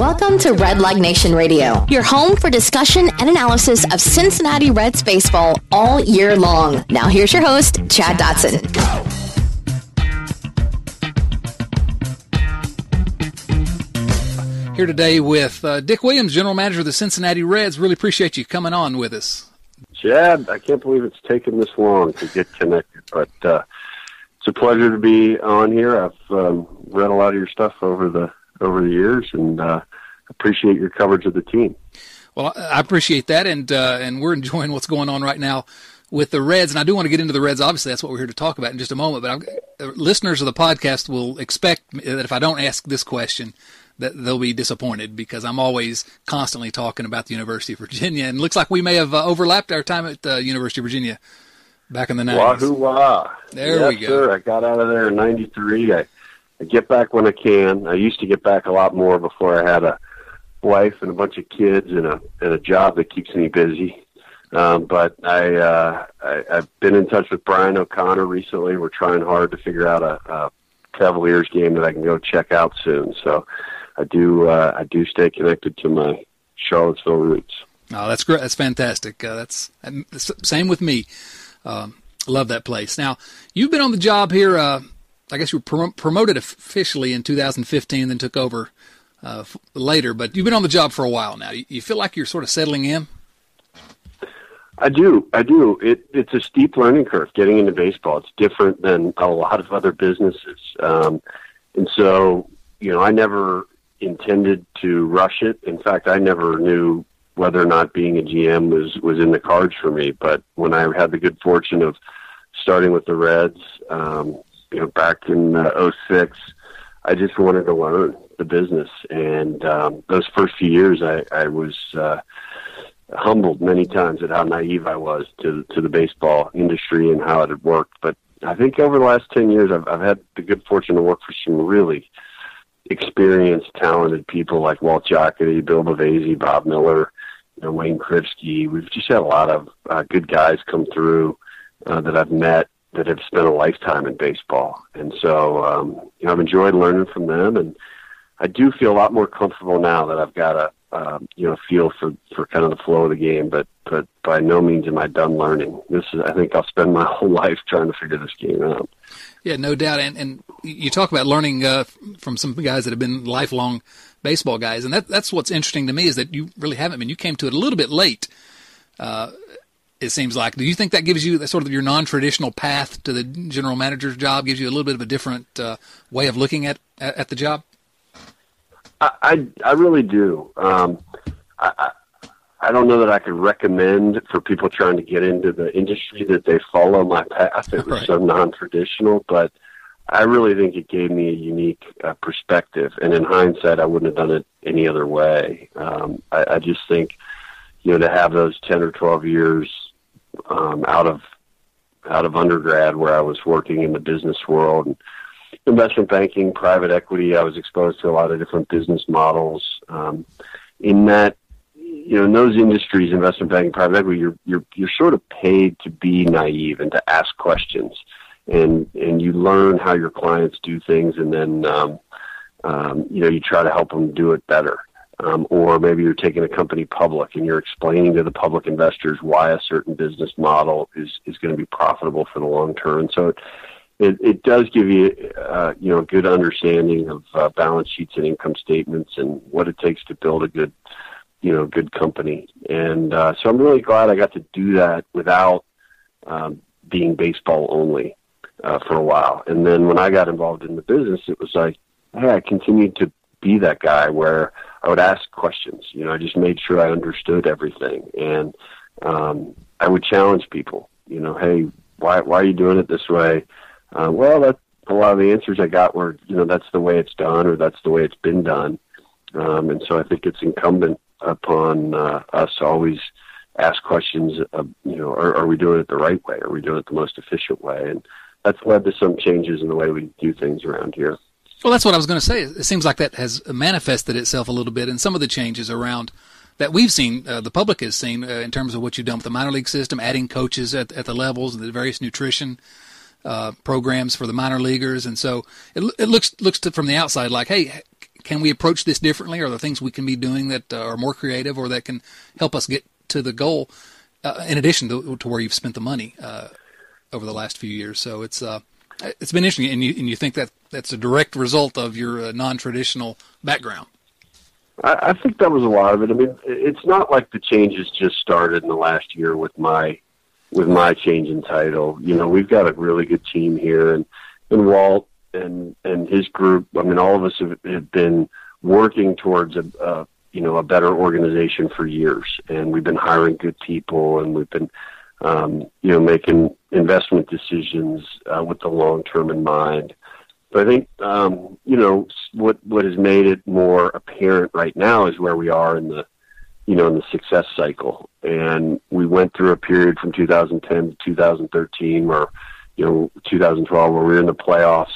Welcome to Redleg Nation Radio, your home for discussion and analysis of Cincinnati Reds baseball all year long. Now, here's your host, Chad Dotson. Here today with uh, Dick Williams, General Manager of the Cincinnati Reds. Really appreciate you coming on with us. Chad, I can't believe it's taken this long to get connected, but uh, it's a pleasure to be on here. I've um, read a lot of your stuff over the over the years, and uh, appreciate your coverage of the team. Well, I appreciate that, and uh, and we're enjoying what's going on right now with the Reds, and I do want to get into the Reds. Obviously, that's what we're here to talk about in just a moment. But I'm, uh, listeners of the podcast will expect that if I don't ask this question, that they'll be disappointed because I'm always constantly talking about the University of Virginia, and it looks like we may have uh, overlapped our time at the University of Virginia back in the 90s. Wahoo wah! There yes, we go. Sir. I got out of there in '93. I, I get back when I can. I used to get back a lot more before I had a wife and a bunch of kids and a and a job that keeps me busy. Um, but I, uh, I I've been in touch with Brian O'Connor recently. We're trying hard to figure out a, a Cavaliers game that I can go check out soon. So I do uh, I do stay connected to my Charlottesville roots. Oh, that's great. That's fantastic. Uh, that's, same with me. Um, love that place. Now, you've been on the job here. Uh, I guess you were prom- promoted officially in 2015, then took over uh, later. But you've been on the job for a while now. You, you, feel like you're sort of settling in. I do. I do. It, it's a steep learning curve getting into baseball. It's different than a lot of other businesses, um, and so you know, I never intended to rush it. In fact, I never knew whether or not being a GM was was in the cards for me. But when I had the good fortune of starting with the Reds, um, you know, back in uh, 06, I just wanted to learn the business. And um, those first few years, I, I was uh, humbled many times at how naive I was to to the baseball industry and how it had worked. But I think over the last 10 years, I've, I've had the good fortune to work for some really experienced, talented people like Walt Jocketty, Bill Bavasi, Bob Miller, you know, Wayne Krivsky. We've just had a lot of uh, good guys come through uh, that I've met that have spent a lifetime in baseball, and so um, you know I've enjoyed learning from them, and I do feel a lot more comfortable now that I've got a um, you know feel for for kind of the flow of the game. But but by no means am I done learning. This is I think I'll spend my whole life trying to figure this game out. Yeah, no doubt. And and you talk about learning uh, from some guys that have been lifelong baseball guys, and that that's what's interesting to me is that you really haven't been. You came to it a little bit late. Uh, it seems like. Do you think that gives you sort of your non-traditional path to the general manager's job? Gives you a little bit of a different uh, way of looking at at the job. I I, I really do. Um, I, I don't know that I could recommend for people trying to get into the industry that they follow my path. It was right. so non-traditional, but I really think it gave me a unique uh, perspective. And in hindsight, I wouldn't have done it any other way. Um, I, I just think, you know, to have those ten or twelve years um, out of out of undergrad where I was working in the business world and investment banking, private equity, I was exposed to a lot of different business models. Um, in that you know, in those industries, investment banking, private equity, you're you're you're sort of paid to be naive and to ask questions, and and you learn how your clients do things, and then um, um, you know you try to help them do it better. Um, or maybe you're taking a company public and you're explaining to the public investors why a certain business model is is going to be profitable for the long term. And so it it, it does give you uh, you know a good understanding of uh, balance sheets and income statements and what it takes to build a good you know good company and uh, so i'm really glad i got to do that without um, being baseball only uh, for a while. And then when I got involved in the business, it was like, hey, I continued to be that guy where I would ask questions. You know, I just made sure I understood everything, and um, I would challenge people. You know, hey, why why are you doing it this way? Uh, well, that a lot of the answers I got were, you know, that's the way it's done, or that's the way it's been done. Um, and so I think it's incumbent upon uh, us to always ask questions. You know, are, are we doing it the right way? Are we doing it the most efficient way? And that's led to some changes in the way we do things around here. Well, that's what I was going to say. It seems like that has manifested itself a little bit in some of the changes around that we've seen, uh, the public has seen uh, in terms of what you've done with the minor league system, adding coaches at, at the levels, the various nutrition uh, programs for the minor leaguers, and so it, it looks looks to, from the outside like, hey, can we approach this differently? Are there things we can be doing that uh, are more creative or that can help us get to the goal? Uh, in addition to, to, where you've spent the money uh, over the last few years, so it's it's been interesting, and you and you think that that's a direct result of your uh, non-traditional background. I, I think that was a lot of it. I mean, it's not like the changes just started in the last year with my with my change in title. You know, we've got a really good team here, and and Walt and and his group. I mean, all of us have, have been working towards a, a you know a better organization for years, and we've been hiring good people, and we've been um, you know making investment decisions uh, with the long term in mind. But I think um, you know what what has made it more apparent right now is where we are in the you know in the success cycle, and we went through a period from 2010 to 2013 where you know 2012 where we were in the playoffs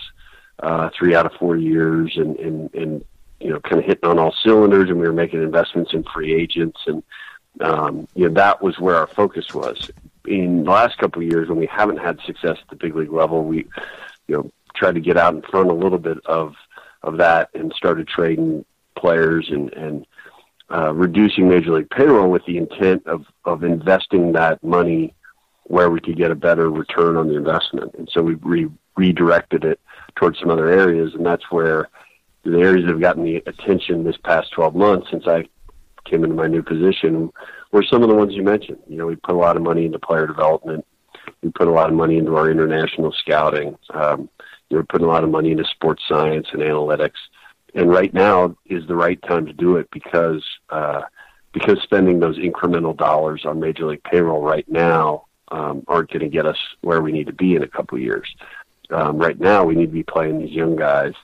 uh, three out of four years, and and and you know kind of hitting on all cylinders, and we were making investments in free agents, and um, you know that was where our focus was. In the last couple of years, when we haven't had success at the big league level, we you know tried to get out in front a little bit of of that and started trading players and and uh, reducing major league payroll with the intent of of investing that money where we could get a better return on the investment. And so we re- redirected it towards some other areas, and that's where the areas that have gotten the attention this past 12 months since I came into my new position were some of the ones you mentioned. You know, we put a lot of money into player development. We put a lot of money into our international scouting. Um, we're putting a lot of money into sports science and analytics, and right now is the right time to do it because uh, because spending those incremental dollars on major league payroll right now um, aren't going to get us where we need to be in a couple of years. Um, right now, we need to be playing these young guys,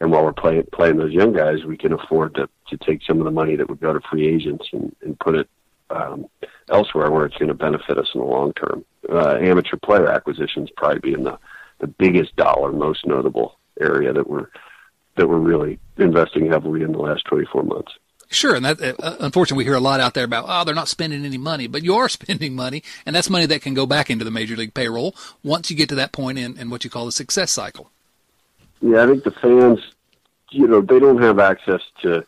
and while we're playing playing those young guys, we can afford to to take some of the money that would go to free agents and, and put it um, elsewhere where it's going to benefit us in the long term. Uh, amateur player acquisitions probably be in the the biggest dollar, most notable area that we're that we're really investing heavily in the last 24 months. Sure, and that uh, unfortunately we hear a lot out there about oh they're not spending any money, but you are spending money, and that's money that can go back into the major league payroll once you get to that point in, in what you call the success cycle. Yeah, I think the fans, you know, they don't have access to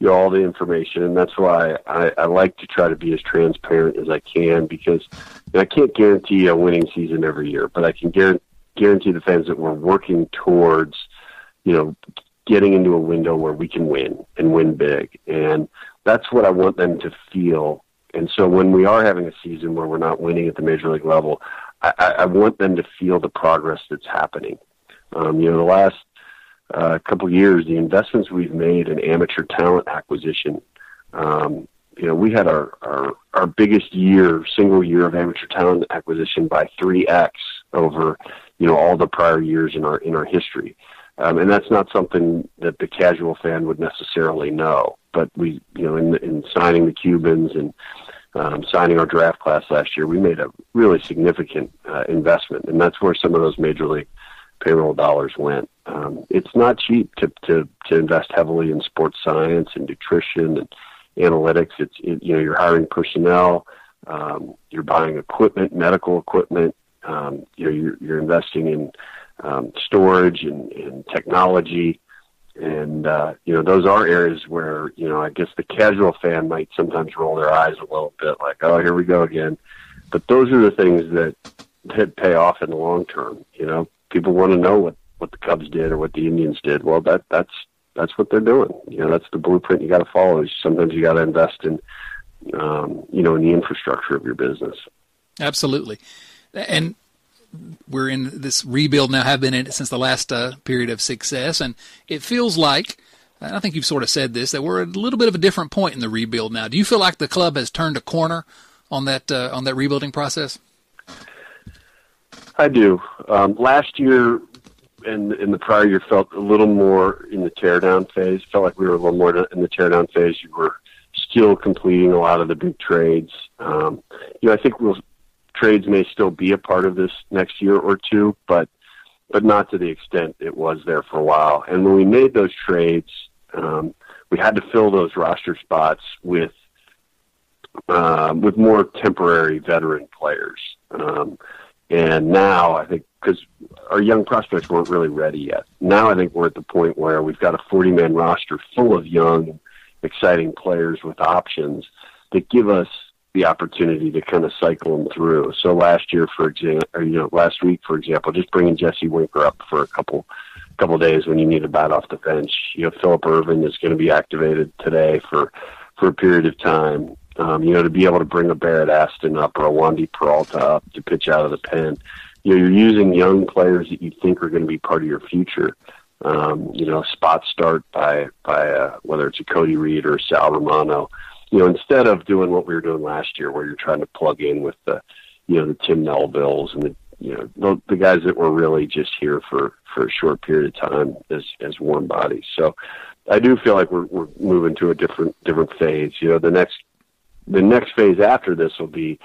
you know all the information, and that's why I, I like to try to be as transparent as I can because I can't guarantee a winning season every year, but I can guarantee guarantee the fans that we're working towards, you know, getting into a window where we can win and win big. And that's what I want them to feel. And so when we are having a season where we're not winning at the major league level, I, I want them to feel the progress that's happening. Um, you know, the last uh, couple years, the investments we've made in amateur talent acquisition, um, you know, we had our, our, our biggest year, single year of amateur talent acquisition by 3x over you know all the prior years in our in our history. Um, and that's not something that the casual fan would necessarily know. But we, you know, in, in signing the Cubans and um, signing our draft class last year, we made a really significant uh, investment, and that's where some of those major league payroll dollars went. Um, it's not cheap to, to to invest heavily in sports science and nutrition and analytics. It's it, you know you're hiring personnel, um, you're buying equipment, medical equipment, um, you know, you're, you're investing in um, storage and, and technology, and uh, you know those are areas where you know I guess the casual fan might sometimes roll their eyes a little bit, like, oh, here we go again. But those are the things that that pay off in the long term. You know, people want to know what what the Cubs did or what the Indians did. Well, that that's that's what they're doing. You know, that's the blueprint you got to follow. Sometimes you got to invest in, um, you know, in the infrastructure of your business. Absolutely. And we're in this rebuild now, have been in it since the last uh, period of success, and it feels like. I think you've sort of said this that we're at a little bit of a different point in the rebuild now. Do you feel like the club has turned a corner on that uh, on that rebuilding process? I do. Um, last year and in the prior year felt a little more in the teardown phase. Felt like we were a little more in the teardown phase. You were still completing a lot of the big trades. Um, you know, I think we'll, trades may still be a part of this next year or two, but but not to the extent it was there for a while. And when we made those trades, um, we had to fill those roster spots with um, with more temporary veteran players. Um, and now I think because our young prospects weren't really ready yet. Now I think we're at the point where we've got a 40 man roster full of young, exciting players with options that give us the opportunity to kind of cycle them through. So last year, for example, or, you know, last week, for example, just bringing Jesse Winker up for a couple couple days when you need a bat off the bench. You know, Philip Ervin is going to be activated today for for a period of time. Um, you know, to be able to bring a Barrett Astin up or a Wandy Peralta up to pitch out of the pen, you know, you're using young players that you think are going to be part of your future. Um, you know, spot start by by uh, whether it's a Cody Reed or Sal Romano. You know, instead of doing what we were doing last year, where you're trying to plug in with the, you know, the Tim Melvilles and the you know the, the guys that were really just here for for a short period of time as as warm bodies. So I do feel like we're we're moving to a different different phase. You know, the next the next phase after this will be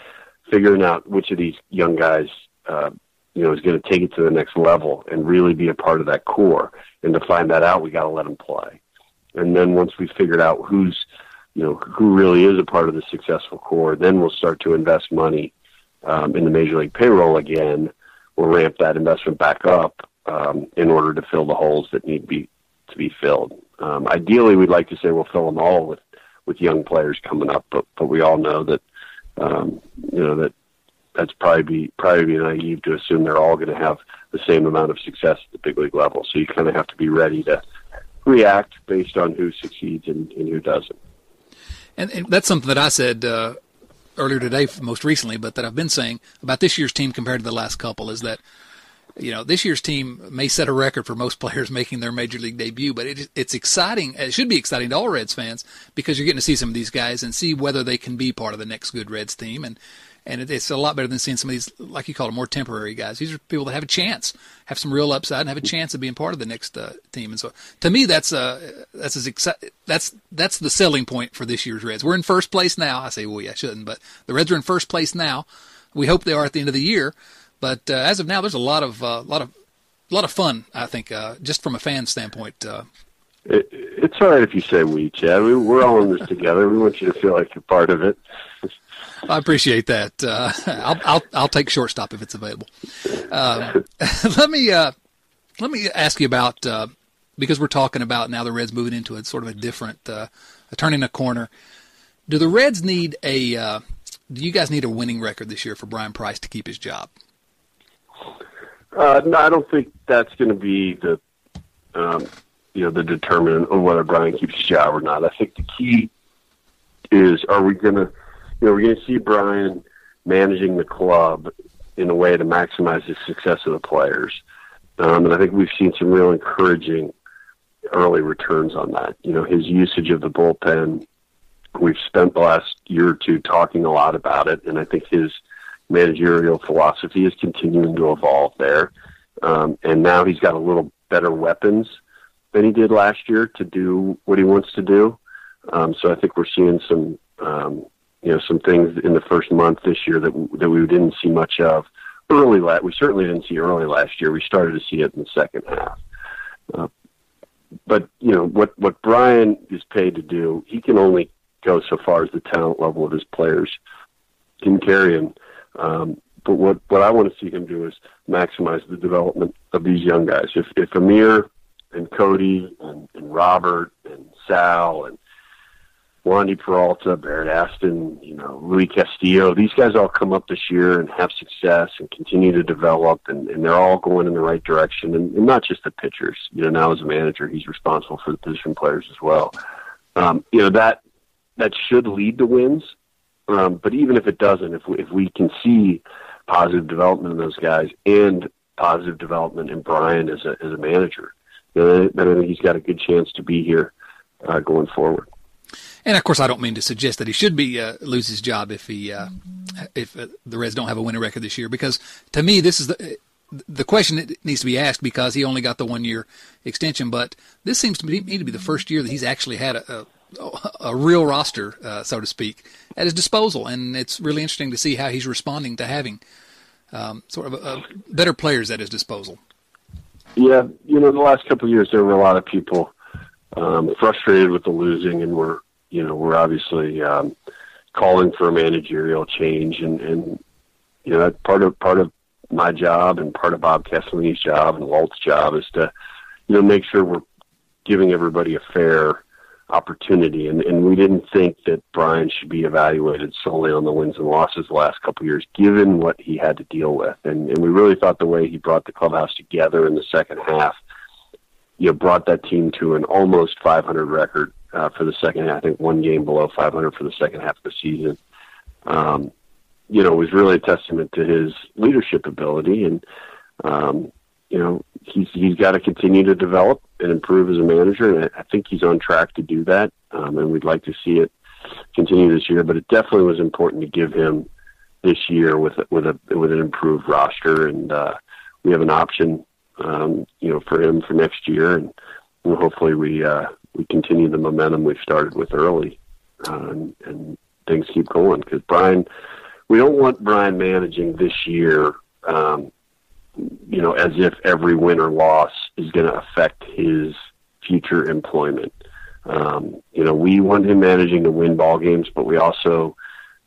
figuring out which of these young guys, uh, you know, is going to take it to the next level and really be a part of that core. And to find that out, we got to let them play. And then once we figured out who's, know, who really is a part of the successful core, then we'll start to invest money um, in the major league payroll again. We'll ramp that investment back up um, in order to fill the holes that need be to be filled. Um, ideally, we'd like to say we'll fill them all with with young players coming up, but but we all know that um, you know that that's probably be probably be naive to assume they're all going to have the same amount of success at the big league level. So you kind of have to be ready to react based on who succeeds and, and who doesn't. And, and, that's something that I said uh, earlier today, most recently, but that I've been saying about this year's team compared to the last couple is that you know, this year's team may set a record for most players making their major league debut, but it, it's exciting. It should be exciting to all Reds fans because you're getting to see some of these guys and see whether they can be part of the next good Reds team. And and it, it's a lot better than seeing some of these, like you call them, more temporary guys. These are people that have a chance, have some real upside, and have a chance of being part of the next uh, team. And so, to me, that's uh, that's as exci- that's that's the selling point for this year's Reds. We're in first place now. I say we, I shouldn't, but the Reds are in first place now. We hope they are at the end of the year. But uh, as of now, there's a lot of uh, lot of a lot of fun. I think uh, just from a fan standpoint. Uh, it, it's all right if you say we, Chad. We, we're all in this together. We want you to feel like you're part of it. I appreciate that. Uh, I'll, I'll I'll take shortstop if it's available. Uh, let me uh, let me ask you about uh, because we're talking about now the Reds moving into a sort of a different, uh, turning a corner. Do the Reds need a? Uh, do you guys need a winning record this year for Bryan Price to keep his job? No, I don't think that's going to be the, um, you know, the determinant of whether Bryan keeps his job or not. I think the key is: are we going to, you know, we're going to see Bryan managing the club in a way to maximize the success of the players, um, and I think we've seen some real encouraging early returns on that. You know, his usage of the bullpen. We've spent the last year or two talking a lot about it, and I think his managerial philosophy is continuing to evolve there. Um, and now he's got a little better weapons than he did last year to do what he wants to do. Um, so I think we're seeing some, um, you know, some things in the first month this year that that we didn't see much of early. La- we certainly didn't see early last year. We started to see it in the second half. Uh, but you know what what Bryan is paid to do, he can only go so far as the talent level of his players can carry him. Um, but what what I want to see him do is maximize the development of these young guys. If if Amir and Cody and, and Robert and Sal and Wandy Peralta, Barrett Astin, you know, Luis Castillo, these guys all come up this year and have success and continue to develop and, and they're all going in the right direction and, and not just the pitchers. You know, now as a manager he's responsible for the position players as well. Um, you know, that that should lead to wins. Um, but even if it doesn't, if we, if we can see positive development in those guys and positive development in Bryan as a as a manager. Then I think he's got a good chance to be here uh, going forward. And of course, I don't mean to suggest that he should be uh, lose his job if he uh, if uh, the Reds don't have a winning record this year. Because to me, this is the the question that needs to be asked because he only got the one year extension. But this seems to me to be the first year that he's actually had a, a, a real roster, uh, so to speak, at his disposal, and it's really interesting to see how he's responding to having um, sort of a, better players at his disposal. Yeah, you know, the last couple of years there were a lot of people um, frustrated with the losing, and we're you know we're obviously um, calling for a managerial change, and and you know part of part of my job and part of Bob Castellini's job and Walt's job is to you know make sure we're giving everybody a fair opportunity, and, and we didn't think that Bryan should be evaluated solely on the wins and losses the last couple of years, given what he had to deal with. And, and we really thought the way he brought the clubhouse together in the second half, you know, brought that team to an almost 500 record uh, for the second half. I think one game below 500 for the second half of the season. Um, you know, was really a testament to his leadership ability and, um, you know, he's he's got to continue to develop and improve as a manager, and I, I think he's on track to do that. Um, and we'd like to see it continue this year. But it definitely was important to give him this year with with a with an improved roster, and uh, we have an option, um, you know, for him for next year, and, and hopefully we uh, we continue the momentum we've started with early, uh, and, and things keep going because Bryan. We don't want Bryan managing this year um, you know, as if every win or loss is going to affect his future employment. Um, you know, we want him managing to win ball games, but we also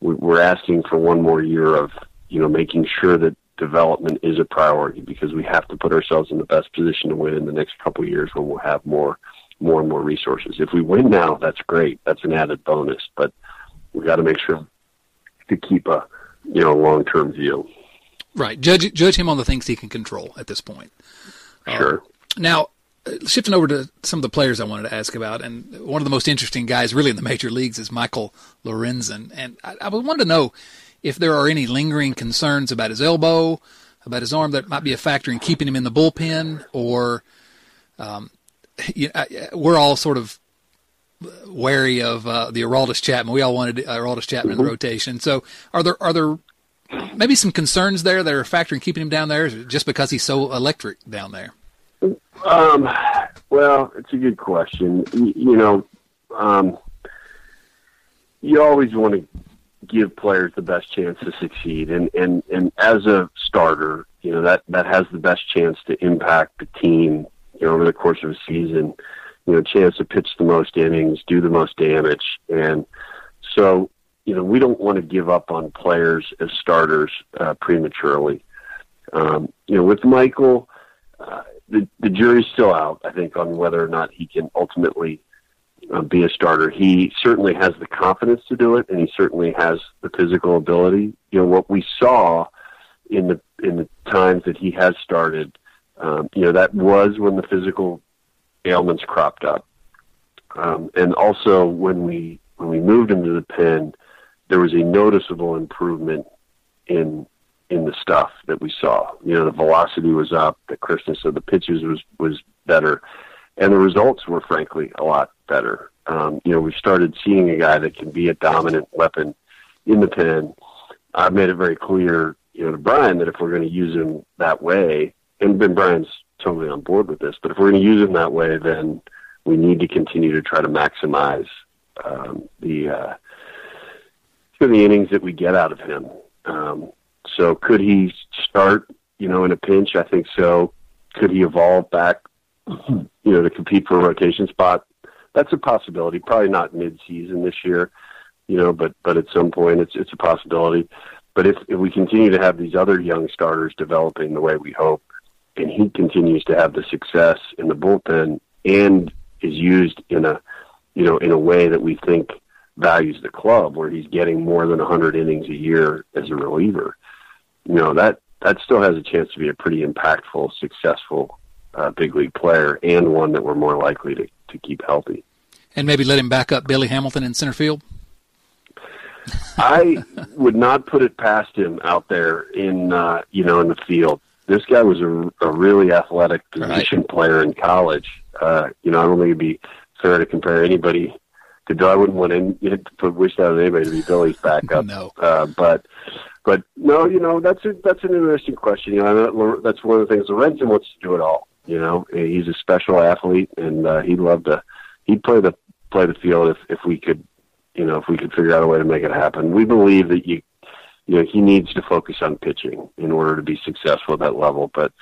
we're asking for one more year of you know making sure that development is a priority because we have to put ourselves in the best position to win in the next couple of years when we'll have more more and more resources. If we win now, that's great. That's an added bonus, but we got to make sure to keep a you know long term view. Right. Judge judge him on the things he can control at this point. Sure. Uh, now, shifting over to some of the players I wanted to ask about, and one of the most interesting guys, really in the major leagues, is Michael Lorenzen, and I, I wanted to know if there are any lingering concerns about his elbow, about his arm that might be a factor in keeping him in the bullpen, or um, you know, we're all sort of wary of uh, the Aroldis Chapman. We all wanted Aroldis Chapman mm-hmm. in the mm-hmm. rotation. So, are there are there maybe some concerns there that are factoring keeping him down there, just because he's so electric down there? Um, well, it's a good question. You, you know, um, you always want to give players the best chance to succeed, and and and as a starter, you know that that has the best chance to impact the team. You know, over the course of a season, you know, chance to pitch the most innings, do the most damage, and so you know, we don't want to give up on players as starters uh, prematurely. Um, you know, with Michael, uh, the the jury's still out. I think on whether or not he can ultimately uh, be a starter. He certainly has the confidence to do it, and he certainly has the physical ability. You know, what we saw in the in the times that he has started, um, you know, that was when the physical ailments cropped up, um, and also when we when we moved him to the pen there was a noticeable improvement in in the stuff that we saw. You know, the velocity was up, the crispness of the pitches was was better, and the results were frankly a lot better. Um, you know, we started seeing a guy that can be a dominant weapon in the pen. I've made it very clear, you know, to Bryan that if we're going to use him that way, and Ben Bryan's totally on board with this, but if we're going to use him that way, then we need to continue to try to maximize um, the uh, the innings that we get out of him. Um, so could he start, you know, in a pinch? I think so. Could he evolve back, you know, to compete for a rotation spot? That's a possibility. Probably not mid-season this year, you know, but but at some point it's it's a possibility. But if if we continue to have these other young starters developing the way we hope, and he continues to have the success in the bullpen and is used in a you know in a way that we think values the club, where he's getting more than 100 innings a year as a reliever, you know that that still has a chance to be a pretty impactful, successful uh, big league player, and one that we're more likely to to keep healthy. And maybe let him back up Billy Hamilton in center field. I would not put it past him out there in uh, you know in the field. This guy was a, a really athletic position right. player in college. Uh, you know, I don't think it'd be fair to compare anybody to Bill. I wouldn't want to put wish that on anybody to be Billy's backup. no, uh, but but no, you know that's a, that's an interesting question. You know, that's one of the things. Lorenzen wants to do it all. You know, he's a special athlete, and uh, he'd love to. He'd play the play the field if if we could, you know, if we could figure out a way to make it happen. We believe that you, you know, he needs to focus on pitching in order to be successful at that level. But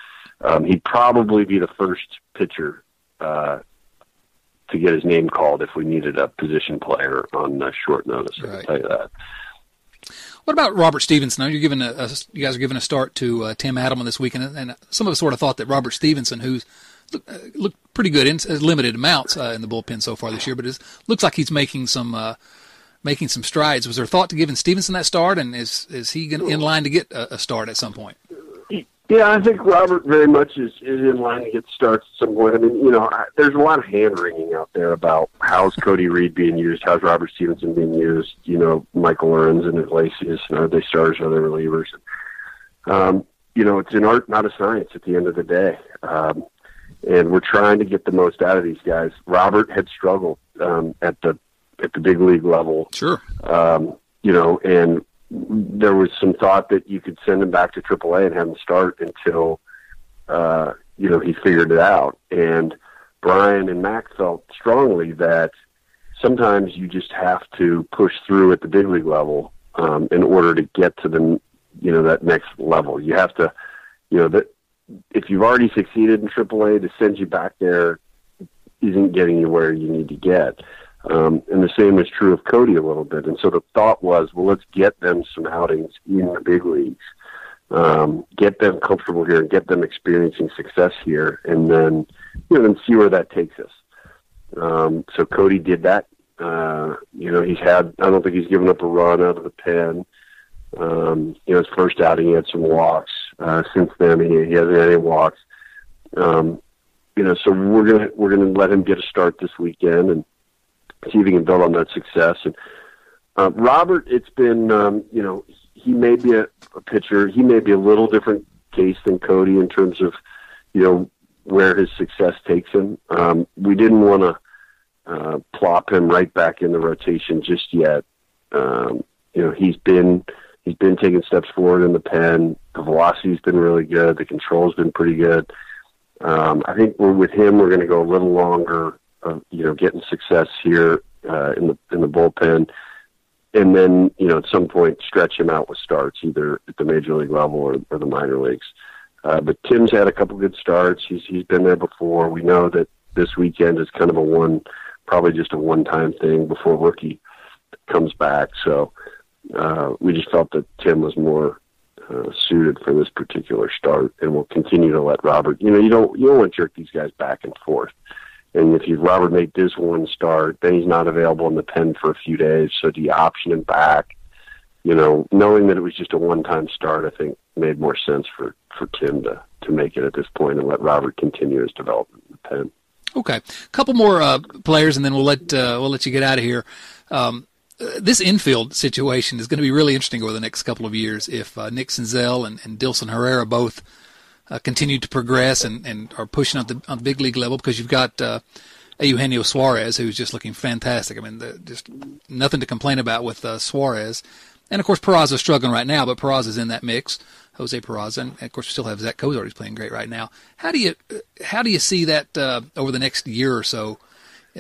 um, he'd probably be the first pitcher uh, to get his name called if we needed a position player on uh, short notice. Right. I can tell you that. What about Robert Stephenson? You're giving a, a, you guys are giving a start to uh, Tim Adleman this week, and, some of us sort of thought that Robert Stephenson, who's look, uh, looked pretty good in limited amounts uh, in the bullpen so far this year, but it looks like he's making some uh, making some strides. Was there thought to giving Stephenson that start, and is is he in line to get a, a start at some point? Yeah, I think Robert very much is, is in line to get starts at some point. I mean, you know, I, there's a lot of hand wringing out there about how's Cody Reed being used, how's Robert Stephenson being used, you know, Michael Lorenzen and Iglesias, and are they stars or are they relievers? Um, you know, it's an art, not a science at the end of the day. Um, and we're trying to get the most out of these guys. Robert had struggled um, at the at the big league level. Sure. Um, you know, and there was some thought that you could send him back to AAA and have him start until uh, you know he figured it out. And Bryan and Mac felt strongly that sometimes you just have to push through at the big league level um, in order to get to the you know that next level. You have to, you know, that if you've already succeeded in AAA, to send you back there isn't getting you where you need to get. Um, and the same is true of Cody a little bit. And so the thought was, well, let's get them some outings in the big leagues, um, get them comfortable here, and get them experiencing success here, and then you know, then see where that takes us. Um, so Cody did that. Uh, you know, he's had. I don't think he's given up a run out of the pen. Um, you know, his first outing, he had some walks. Uh, since then, he, he hasn't had any walks. Um, you know, so we're gonna we're gonna let him get a start this weekend and see if he can build on that success. And uh, Robert, it's been um, you know he may be a, a pitcher. He may be a little different case than Cody in terms of you know where his success takes him. Um, we didn't want to uh, plop him right back in the rotation just yet. Um, you know he's been he's been taking steps forward in the pen. The velocity's been really good. The control's been pretty good. Um, I think we're with him. We're going to go a little longer of you know getting success here uh, in the in the bullpen, and then you know at some point stretch him out with starts either at the major league level or, or the minor leagues. Uh, but Tim's had a couple good starts. He's he's been there before. We know that this weekend is kind of a one, probably just a one time thing before rookie comes back. So uh, we just felt that Tim was more uh, suited for this particular start, and we'll continue to let Robert. You know, you don't you don't want to jerk these guys back and forth. And if you've Robert made this one start, then he's not available in the pen for a few days. So do you option him back? You know, knowing that it was just a one-time start, I think made more sense for for Tim to to make it at this point and let Robert continue his development in the pen. Okay, a couple more uh, players, and then we'll let uh, we'll let you get out of here. Um, this infield situation is going to be really interesting over the next couple of years. If uh, Nick Senzel and, and Dilson Herrera both uh, continue to progress and, and are pushing on the on the big league level because you've got uh, Eugenio Suarez who's just looking fantastic. I mean, the, just nothing to complain about with uh, Suarez. And of course, Peraza's struggling right now, but Peraza's in that mix. Jose Peraza, and of course, we still have Zach Cozart who's playing great right now. How do you how do you see that uh, over the next year or so?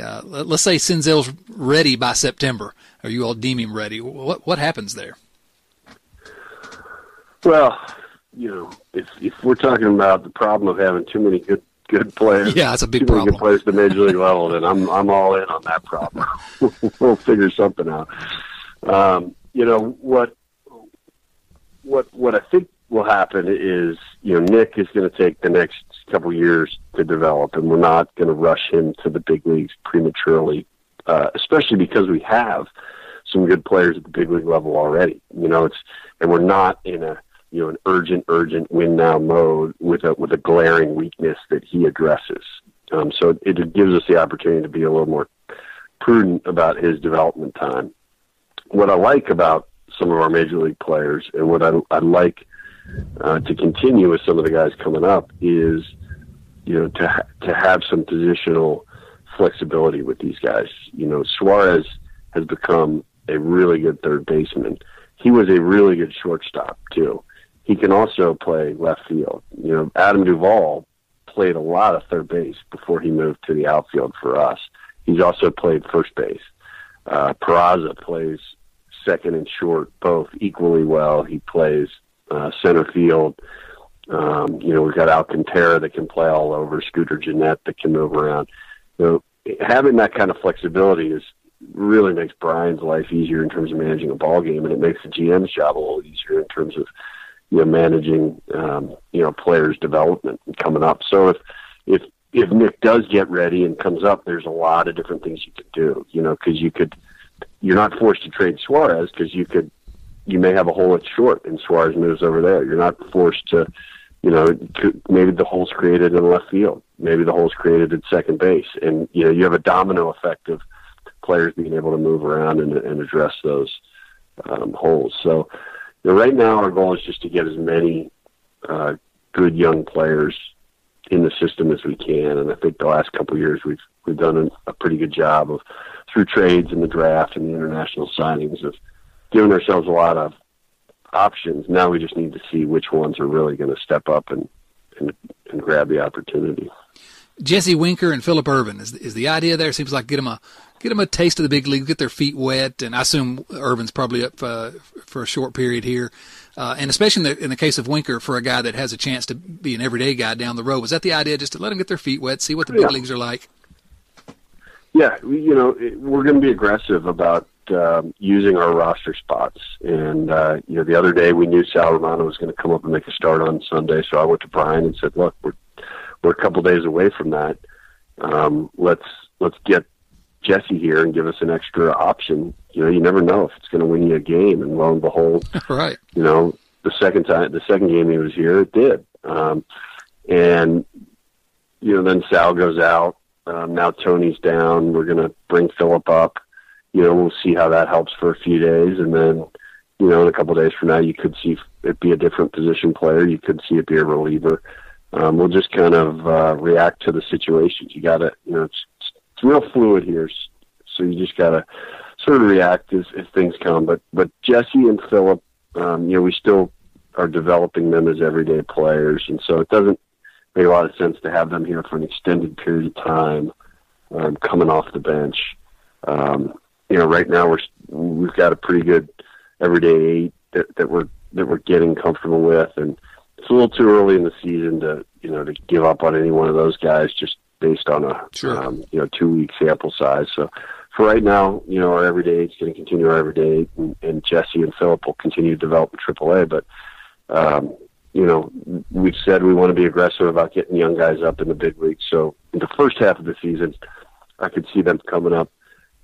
Uh, let's say Senzel's ready by September, or you all deem him ready. What what happens there? Well, you know, if if we're talking about the problem of having too many good good players, yeah, that's a big too problem. Many good players at the major league level, then I'm I'm all in on that problem. we'll figure something out. Um, you know what what what I think will happen is you know Nick is going to take the next couple years to develop, and we're not going to rush him to the big leagues prematurely, uh, especially because we have some good players at the big league level already. You know, it's and we're not in a you know an urgent, urgent win now mode with a with a glaring weakness that he addresses. Um, so it, gives us the opportunity to be a little more prudent about his development time. what I like about some of our major league players and what I, I like uh, to continue with some of the guys coming up is, you know, to ha- to have some positional flexibility with these guys. You know, Suarez has become a really good third baseman. He was a really good shortstop too. He can also play left field. You know, Adam Duvall played a lot of third base before he moved to the outfield for us. He's also played first base. Uh, Peraza plays second and short both equally well. He plays uh, center field. Um, you know, we've got Alcantara that can play all over, Scooter Gennett that can move around. So having that kind of flexibility is really makes Bryan's life easier in terms of managing a ball game, and it makes the GM's job a little easier in terms of you know managing um, you know players' development coming up. So if if if Nick does get ready and comes up, there's a lot of different things you could do. You know, because you could you're not forced to trade Suarez because you could you may have a hole at short and Suarez moves over there. You're not forced to you know, maybe the hole's created in left field. Maybe the hole's created at second base, and you know, you have a domino effect of players being able to move around and, and address those um, holes. So, know, right now our goal is just to get as many uh, good young players in the system as we can, and I think the last couple of years we've we've done a, pretty good job of through trades and the draft and the international signings of giving ourselves a lot of options. Now we just need to see which ones are really going to step up and, and and grab the opportunity. Jesse Winker and Phillip Ervin is is the idea there? Seems like get them a get them a taste of the big league, get their feet wet, and I assume Ervin's probably up uh, for a short period here. Uh, and especially in the, in the case of Winker, for a guy that has a chance to be an everyday guy down the road, was that the idea? Just to let them get their feet wet, see what the big yeah. leagues are like. Yeah, we, you know, we're going to be aggressive about um, using our roster spots. And uh, you know, the other day we knew Sal Romano was going to come up and make a start on Sunday, so I went to Bryan and said, "Look, we're we're a couple days away from that. Um, let's let's get Jesse here and give us an extra option. You know, you never know if it's going to win you a game. And lo and behold, right? You know, the second time, the second game he was here, it did. Um, and you know, then Sal goes out. Um, now Tony's down. We're going to bring Philip up. You know, we'll see how that helps for a few days, and then you know, in a couple of days from now, you could see it be a different position player. You could see it be a reliever. Um, we'll just kind of uh, react to the situations. You got to, you know, it's, it's real fluid here, so you just got to sort of react as, as things come. But but Jesse and Philip, um, you know, we still are developing them as everyday players, and so it doesn't make a lot of sense to have them here for an extended period of time, um, coming off the bench. Um, you know, right now we're we've got a pretty good everyday eight that, that we're that we're getting comfortable with, and it's a little too early in the season to you know to give up on any one of those guys just based on a sure. um, you know two week sample size. So for right now, you know our everyday is going to continue our everyday, and, and Jesse and Philip will continue to develop in AAA. But um, you know we've said we want to be aggressive about getting young guys up in the big leagues. So in the first half of the season, I could see them coming up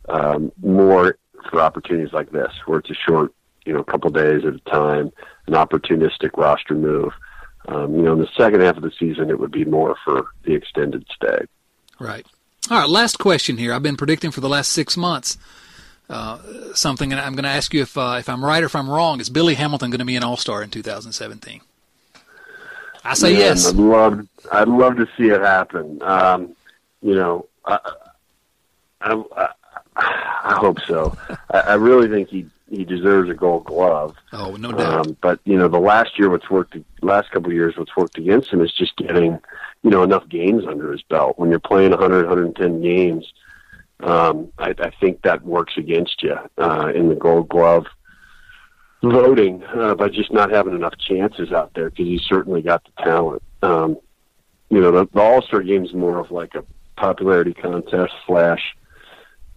um, more for opportunities like this, where it's a short, you know, a couple days at a time, an opportunistic roster move. Um, you know, in the second half of the season, it would be more for the extended stay. Right. All right. Last question here. I've been predicting for the last six months uh, something, and I'm going to ask you if uh, if I'm right or if I'm wrong. Is Billy Hamilton going to be an All Star in 2017? I say Man, yes. I'd love I'd love to see it happen. Um, you know, I, I, I, I hope so. I, I really think he he deserves a Gold Glove. Oh, no doubt. Um, but you know, the last year, what's worked, last couple of years, what's worked against him is just getting, you know, enough games under his belt. When you're playing 100, 110 games, um, I, I think that works against you uh, in the Gold Glove voting uh, by just not having enough chances out there because he's certainly got the talent. Um, you know, the, the All Star game is more of like a popularity contest slash,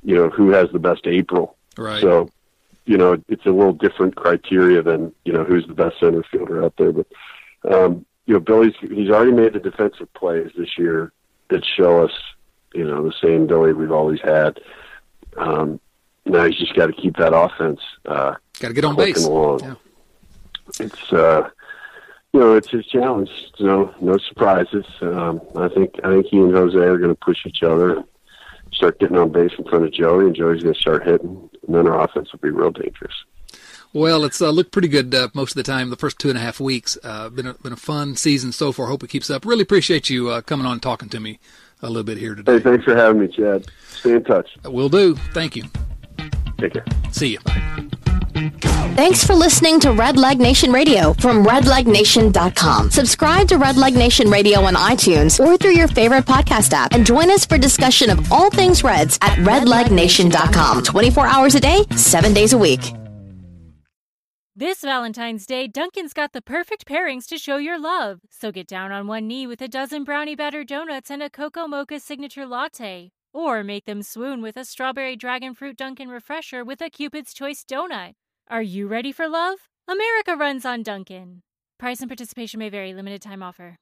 you know, who has the best April. Right. So you know, it's a little different criteria than, you know, who's the best center fielder out there. But, um, you know, Billy's, he's already made the defensive plays this year that show us, you know, the same Billy we've always had. Um, now he's just got to keep that offense, uh, got to get on base. Along. Yeah. It's, uh, you know, it's his challenge. No, no surprises. Um, I think I think he and Jose are going to push each other. Start getting on base in front of Joey, and Joey's going to start hitting, and then our offense will be real dangerous. Well, it's uh, looked pretty good uh, most of the time. The first two and a half weeks uh, been a, been a fun season so far. Hope it keeps up. Really appreciate you uh, coming on and talking to me a little bit here today. Hey, thanks for having me, Chad. Stay in touch. Will do. Thank you. Take care. See you. Bye. Thanks for listening to Red Leg Nation Radio from redlegnation.com. Subscribe to Red Leg Nation Radio on iTunes or through your favorite podcast app and join us for discussion of all things Reds at redlegnation.com. 24 hours a day, 7 days a week. This Valentine's Day, Dunkin's got the perfect pairings to show your love. So get down on one knee with a dozen brownie batter donuts and a cocoa mocha signature latte. Or make them swoon with a strawberry dragon fruit Dunkin' refresher with a Cupid's Choice donut. Are you ready for love? America runs on Dunkin'. Price and participation may vary, limited time offer.